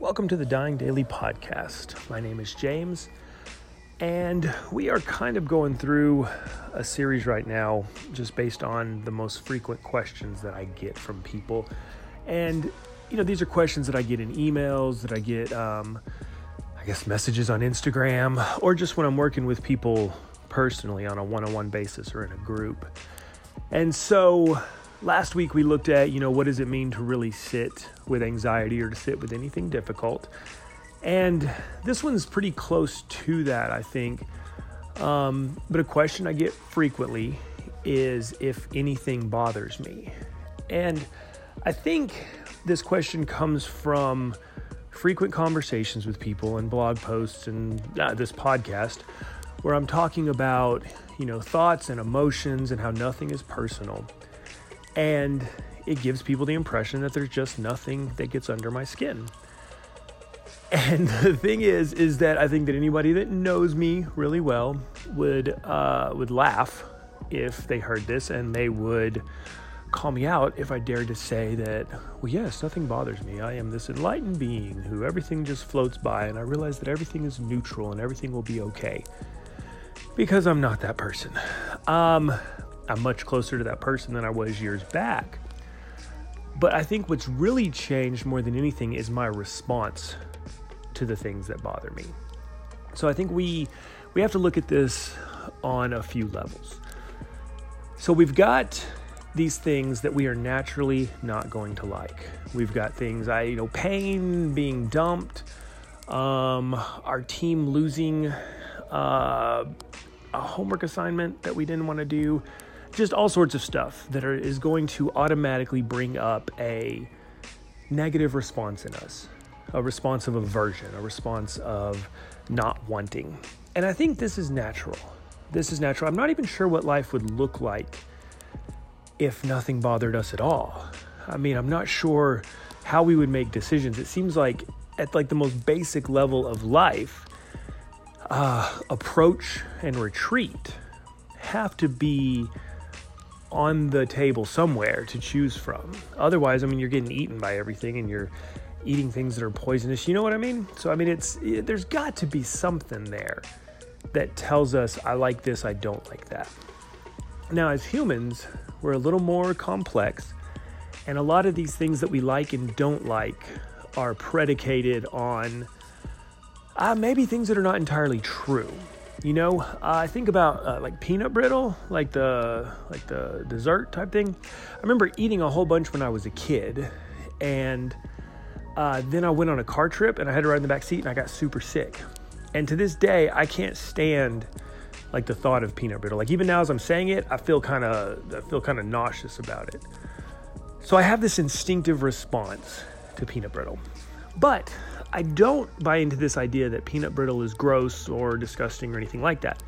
Welcome to the Dying Daily Podcast. My name is James, and we are kind of going through a series right now just based on the most frequent questions that I get from people. And, you know, these are questions that I get in emails, that I get, um, I guess, messages on Instagram, or just when I'm working with people personally on a one on one basis or in a group. And so, Last week we looked at, you know, what does it mean to really sit with anxiety or to sit with anything difficult? And this one's pretty close to that, I think. Um, but a question I get frequently is if anything bothers me. And I think this question comes from frequent conversations with people and blog posts and uh, this podcast where I'm talking about, you know, thoughts and emotions and how nothing is personal. And it gives people the impression that there's just nothing that gets under my skin. And the thing is, is that I think that anybody that knows me really well would uh, would laugh if they heard this, and they would call me out if I dared to say that, well, yes, nothing bothers me. I am this enlightened being who everything just floats by, and I realize that everything is neutral and everything will be okay. Because I'm not that person. Um, I'm much closer to that person than I was years back. But I think what's really changed more than anything is my response to the things that bother me. So I think we we have to look at this on a few levels. So we've got these things that we are naturally not going to like. We've got things I you know pain, being dumped, um, our team losing uh, a homework assignment that we didn't want to do, just all sorts of stuff that are, is going to automatically bring up a negative response in us, a response of aversion, a response of not wanting. And I think this is natural. This is natural. I'm not even sure what life would look like if nothing bothered us at all. I mean, I'm not sure how we would make decisions. It seems like at like the most basic level of life, uh, approach and retreat have to be on the table somewhere to choose from. Otherwise, I mean, you're getting eaten by everything and you're eating things that are poisonous. You know what I mean? So, I mean, it's it, there's got to be something there that tells us I like this, I don't like that. Now, as humans, we're a little more complex, and a lot of these things that we like and don't like are predicated on uh, maybe things that are not entirely true. You know, uh, I think about uh, like peanut brittle, like the like the dessert type thing. I remember eating a whole bunch when I was a kid, and uh, then I went on a car trip and I had to ride in the back seat and I got super sick. And to this day, I can't stand like the thought of peanut brittle. Like even now as I'm saying it, I feel kind of I feel kind of nauseous about it. So I have this instinctive response to peanut brittle. But I don't buy into this idea that peanut brittle is gross or disgusting or anything like that.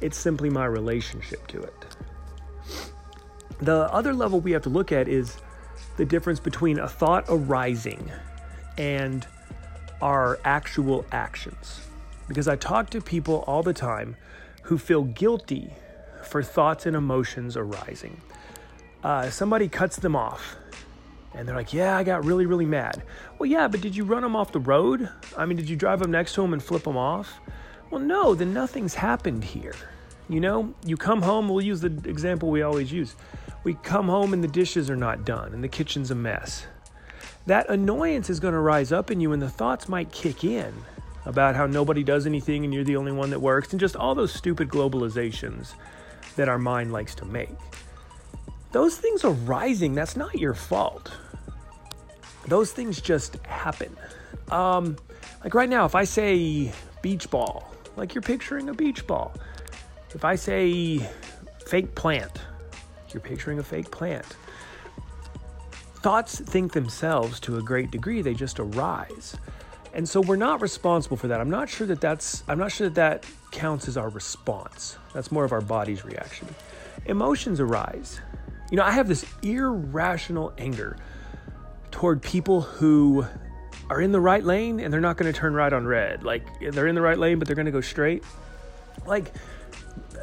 It's simply my relationship to it. The other level we have to look at is the difference between a thought arising and our actual actions. Because I talk to people all the time who feel guilty for thoughts and emotions arising. Uh, somebody cuts them off and they're like, Yeah, I got really, really mad. Well, yeah, but did you run them off the road? I mean, did you drive them next to them and flip them off? Well, no, then nothing's happened here. You know, you come home, we'll use the example we always use. We come home and the dishes are not done and the kitchen's a mess. That annoyance is going to rise up in you and the thoughts might kick in about how nobody does anything and you're the only one that works and just all those stupid globalizations that our mind likes to make those things are rising. That's not your fault. Those things just happen. Um, like right now, if I say beach ball, like you're picturing a beach ball. If I say fake plant, you're picturing a fake plant. Thoughts think themselves to a great degree, they just arise. And so we're not responsible for that. I'm not sure that that's I'm not sure that that counts as our response. That's more of our body's reaction. Emotions arise. You know, I have this irrational anger toward people who are in the right lane and they're not going to turn right on red. Like they're in the right lane, but they're going to go straight. Like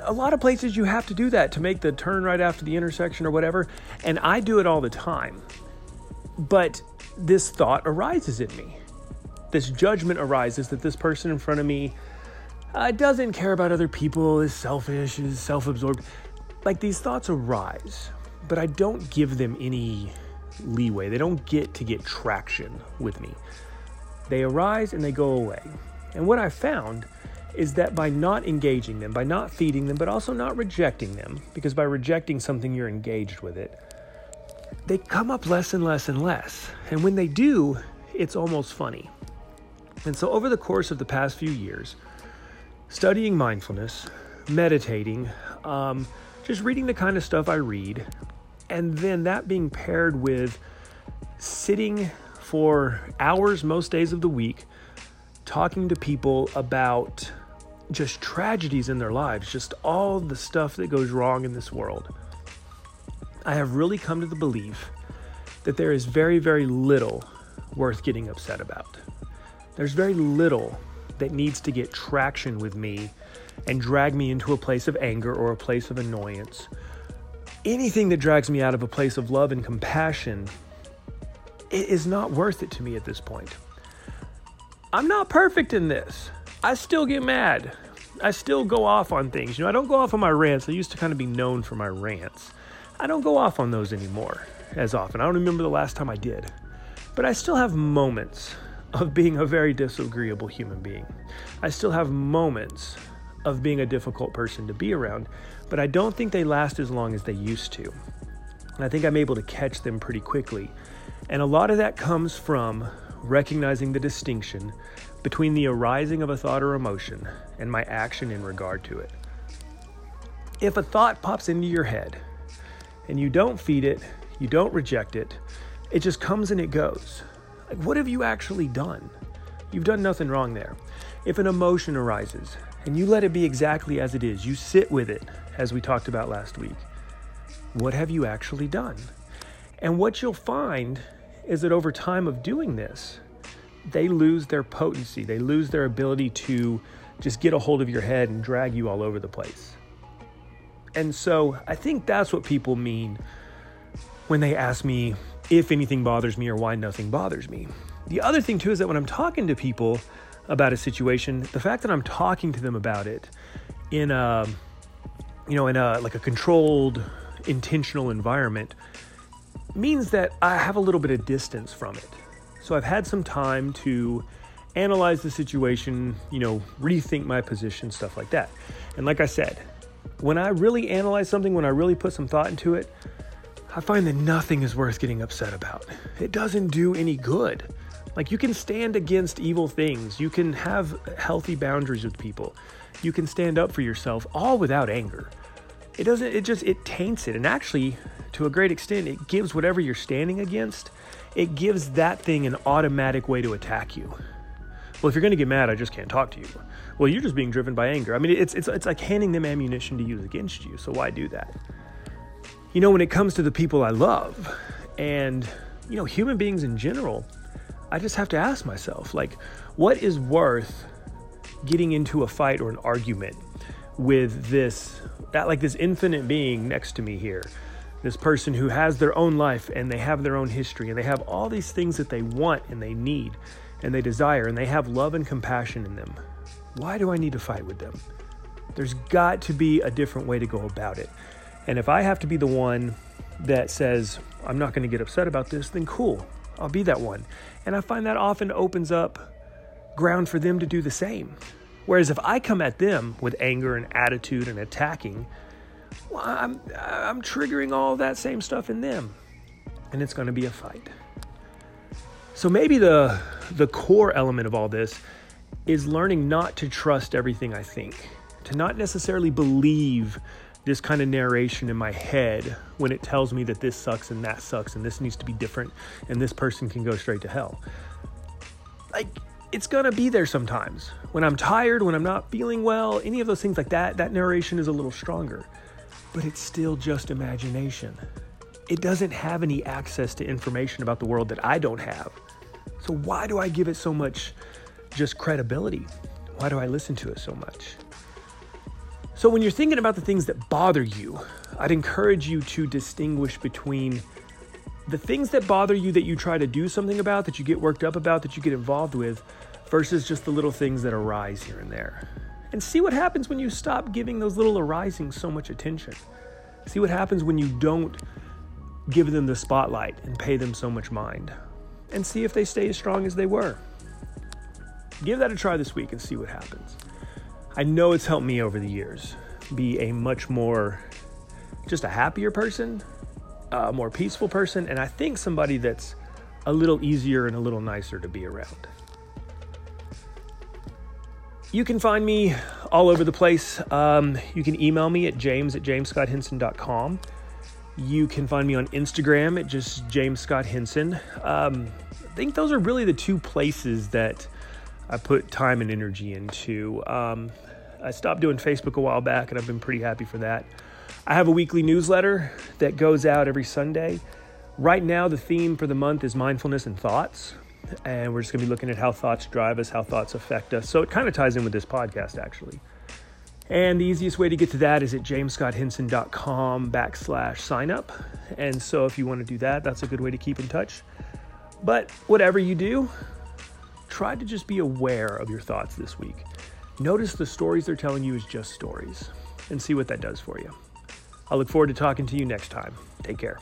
a lot of places you have to do that to make the turn right after the intersection or whatever. And I do it all the time. But this thought arises in me. this judgment arises that this person in front of me uh, doesn't care about other people, is selfish, is self absorbed. Like these thoughts arise, but I don't give them any leeway. They don't get to get traction with me. They arise and they go away. And what I found is that by not engaging them, by not feeding them, but also not rejecting them, because by rejecting something, you're engaged with it, they come up less and less and less. And when they do, it's almost funny. And so, over the course of the past few years, studying mindfulness, meditating, um, just reading the kind of stuff I read, and then that being paired with sitting for hours most days of the week talking to people about just tragedies in their lives, just all the stuff that goes wrong in this world. I have really come to the belief that there is very, very little worth getting upset about. There's very little that needs to get traction with me and drag me into a place of anger or a place of annoyance. Anything that drags me out of a place of love and compassion it is not worth it to me at this point. I'm not perfect in this. I still get mad. I still go off on things. You know, I don't go off on my rants. I used to kind of be known for my rants. I don't go off on those anymore as often. I don't remember the last time I did. But I still have moments of being a very disagreeable human being. I still have moments of being a difficult person to be around, but I don't think they last as long as they used to. And I think I'm able to catch them pretty quickly. And a lot of that comes from recognizing the distinction between the arising of a thought or emotion and my action in regard to it. If a thought pops into your head and you don't feed it, you don't reject it, it just comes and it goes. Like, what have you actually done? You've done nothing wrong there. If an emotion arises and you let it be exactly as it is, you sit with it, as we talked about last week, what have you actually done? And what you'll find is that over time of doing this, they lose their potency. They lose their ability to just get a hold of your head and drag you all over the place. And so I think that's what people mean when they ask me if anything bothers me or why nothing bothers me. The other thing too is that when I'm talking to people about a situation, the fact that I'm talking to them about it in a you know, in a like a controlled intentional environment means that I have a little bit of distance from it. So I've had some time to analyze the situation, you know, rethink my position, stuff like that. And like I said, when I really analyze something, when I really put some thought into it, I find that nothing is worth getting upset about. It doesn't do any good. Like you can stand against evil things, you can have healthy boundaries with people, you can stand up for yourself all without anger. It doesn't, it just, it taints it. And actually, to a great extent, it gives whatever you're standing against, it gives that thing an automatic way to attack you. Well, if you're going to get mad, I just can't talk to you. Well, you're just being driven by anger. I mean, it's, it's, it's like handing them ammunition to use against you. So why do that? You know, when it comes to the people I love and, you know, human beings in general, I just have to ask myself, like, what is worth getting into a fight or an argument with this, that, like this infinite being next to me here? this person who has their own life and they have their own history and they have all these things that they want and they need and they desire and they have love and compassion in them. Why do I need to fight with them? There's got to be a different way to go about it. And if I have to be the one that says, I'm not going to get upset about this, then cool, I'll be that one. And I find that often opens up ground for them to do the same. Whereas if I come at them with anger and attitude and attacking, well, I'm, I'm triggering all that same stuff in them. And it's going to be a fight. So maybe the, the core element of all this is learning not to trust everything I think, to not necessarily believe this kind of narration in my head when it tells me that this sucks and that sucks and this needs to be different and this person can go straight to hell. Like, it's gonna be there sometimes. When I'm tired, when I'm not feeling well, any of those things like that, that narration is a little stronger but it's still just imagination. It doesn't have any access to information about the world that I don't have. So why do I give it so much just credibility? Why do I listen to it so much? So when you're thinking about the things that bother you, I'd encourage you to distinguish between the things that bother you that you try to do something about, that you get worked up about, that you get involved with, versus just the little things that arise here and there. And see what happens when you stop giving those little arisings so much attention. See what happens when you don't give them the spotlight and pay them so much mind. And see if they stay as strong as they were. Give that a try this week and see what happens. I know it's helped me over the years be a much more, just a happier person, a more peaceful person, and I think somebody that's a little easier and a little nicer to be around. You can find me all over the place. Um, you can email me at james at jamesscotthenson.com. You can find me on Instagram at just James Scott Henson. Um, I think those are really the two places that I put time and energy into. Um, I stopped doing Facebook a while back, and I've been pretty happy for that. I have a weekly newsletter that goes out every Sunday. Right now, the theme for the month is mindfulness and thoughts. And we're just going to be looking at how thoughts drive us, how thoughts affect us. So it kind of ties in with this podcast, actually. And the easiest way to get to that is at jamesscotthenson.com backslash sign up. And so if you want to do that, that's a good way to keep in touch. But whatever you do, try to just be aware of your thoughts this week. Notice the stories they're telling you is just stories and see what that does for you. I look forward to talking to you next time. Take care.